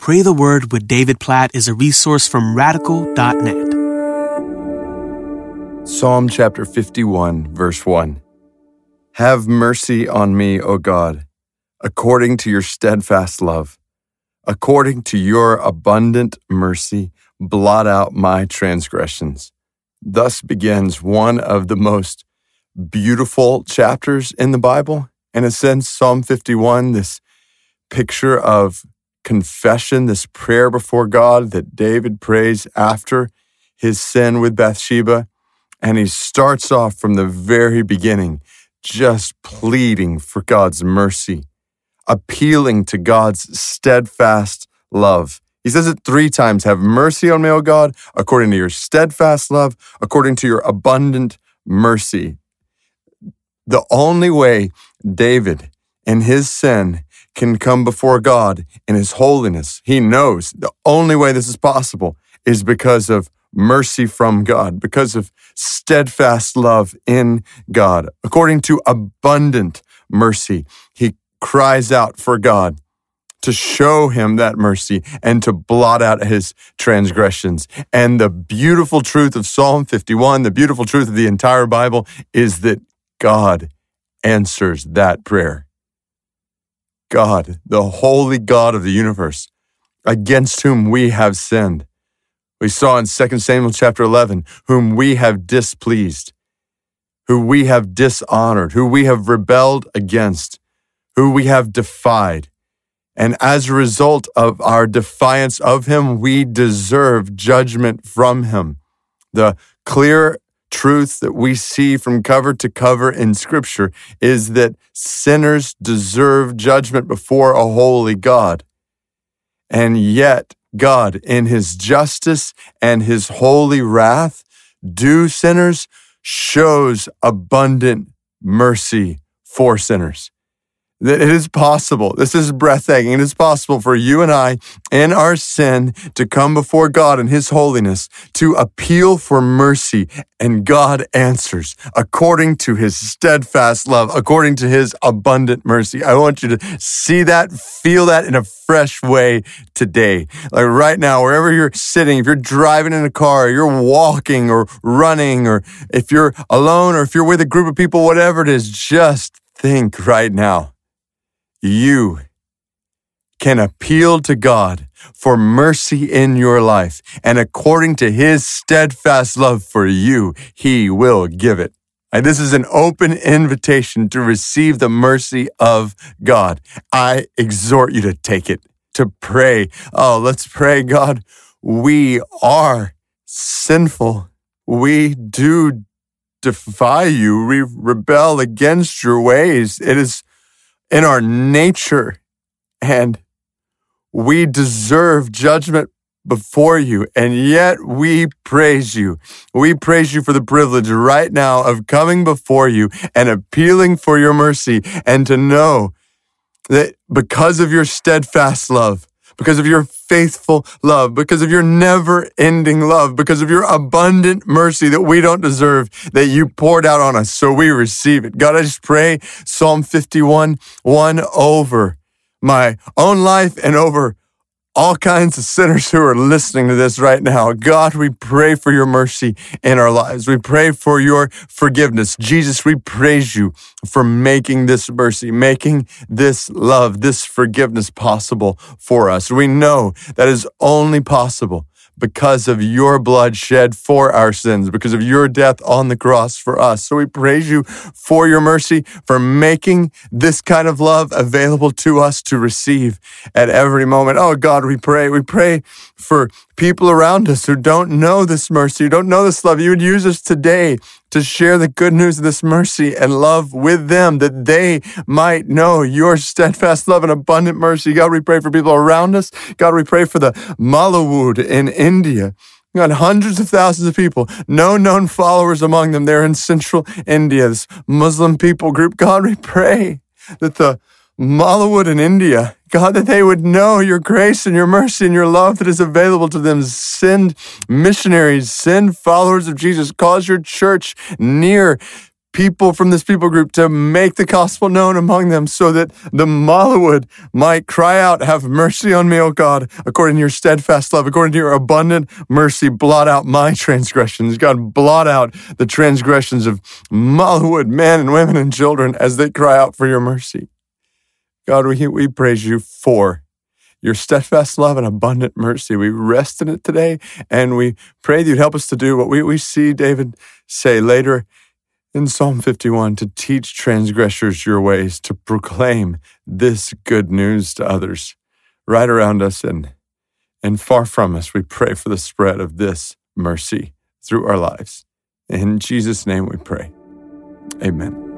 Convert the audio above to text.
Pray the Word with David Platt is a resource from radical.net. Psalm chapter 51, verse 1. Have mercy on me, O God, according to your steadfast love. According to your abundant mercy, blot out my transgressions. Thus begins one of the most beautiful chapters in the Bible. In a sense, Psalm 51, this picture of confession, this prayer before God that David prays after his sin with Bathsheba. And he starts off from the very beginning, just pleading for God's mercy, appealing to God's steadfast love. He says it three times Have mercy on me, O God, according to your steadfast love, according to your abundant mercy. The only way David, in his sin, can come before God in his holiness. He knows the only way this is possible is because of mercy from God, because of steadfast love in God. According to abundant mercy, he cries out for God to show him that mercy and to blot out his transgressions. And the beautiful truth of Psalm 51, the beautiful truth of the entire Bible is that God answers that prayer. God, the holy God of the universe, against whom we have sinned. We saw in 2 Samuel chapter 11, whom we have displeased, who we have dishonored, who we have rebelled against, who we have defied. And as a result of our defiance of him, we deserve judgment from him. The clear truth that we see from cover to cover in Scripture is that sinners deserve judgment before a holy God. And yet, God, in his justice and his holy wrath, do sinners shows abundant mercy for sinners that it is possible. This is breathtaking. It is possible for you and I in our sin to come before God in His holiness to appeal for mercy and God answers according to His steadfast love, according to His abundant mercy. I want you to see that, feel that in a fresh way today. Like right now, wherever you're sitting, if you're driving in a car, you're walking or running, or if you're alone or if you're with a group of people, whatever it is, just think right now you can appeal to God for mercy in your life. And according to his steadfast love for you, he will give it. And this is an open invitation to receive the mercy of God. I exhort you to take it, to pray. Oh, let's pray, God. We are sinful. We do defy you. We rebel against your ways. It is in our nature, and we deserve judgment before you, and yet we praise you. We praise you for the privilege right now of coming before you and appealing for your mercy, and to know that because of your steadfast love, because of your faithful love, because of your never ending love, because of your abundant mercy that we don't deserve, that you poured out on us. So we receive it. God, I just pray Psalm 51, 1 over my own life and over all kinds of sinners who are listening to this right now. God, we pray for your mercy in our lives. We pray for your forgiveness. Jesus, we praise you for making this mercy, making this love, this forgiveness possible for us. We know that is only possible because of your blood shed for our sins, because of your death on the cross for us. So we praise you for your mercy, for making this kind of love available to us to receive at every moment. Oh God, we pray. We pray for people around us who don't know this mercy, who don't know this love. You would use us today to share the good news of this mercy and love with them that they might know your steadfast love and abundant mercy. God, we pray for people around us. God, we pray for the Malawud in India. God, hundreds of thousands of people, no known followers among them. They're in central India, this Muslim people group. God, we pray that the Malawud in India, God, that they would know your grace and your mercy and your love that is available to them. Send missionaries, send followers of Jesus, cause your church near people from this people group to make the gospel known among them so that the Maliwood might cry out, Have mercy on me, O God, according to your steadfast love, according to your abundant mercy, blot out my transgressions. God, blot out the transgressions of Maliwood, men and women and children as they cry out for your mercy. God, we, we praise you for your steadfast love and abundant mercy. We rest in it today and we pray that you'd help us to do what we, we see David say later in Psalm 51 to teach transgressors your ways, to proclaim this good news to others right around us and, and far from us. We pray for the spread of this mercy through our lives. In Jesus' name we pray. Amen.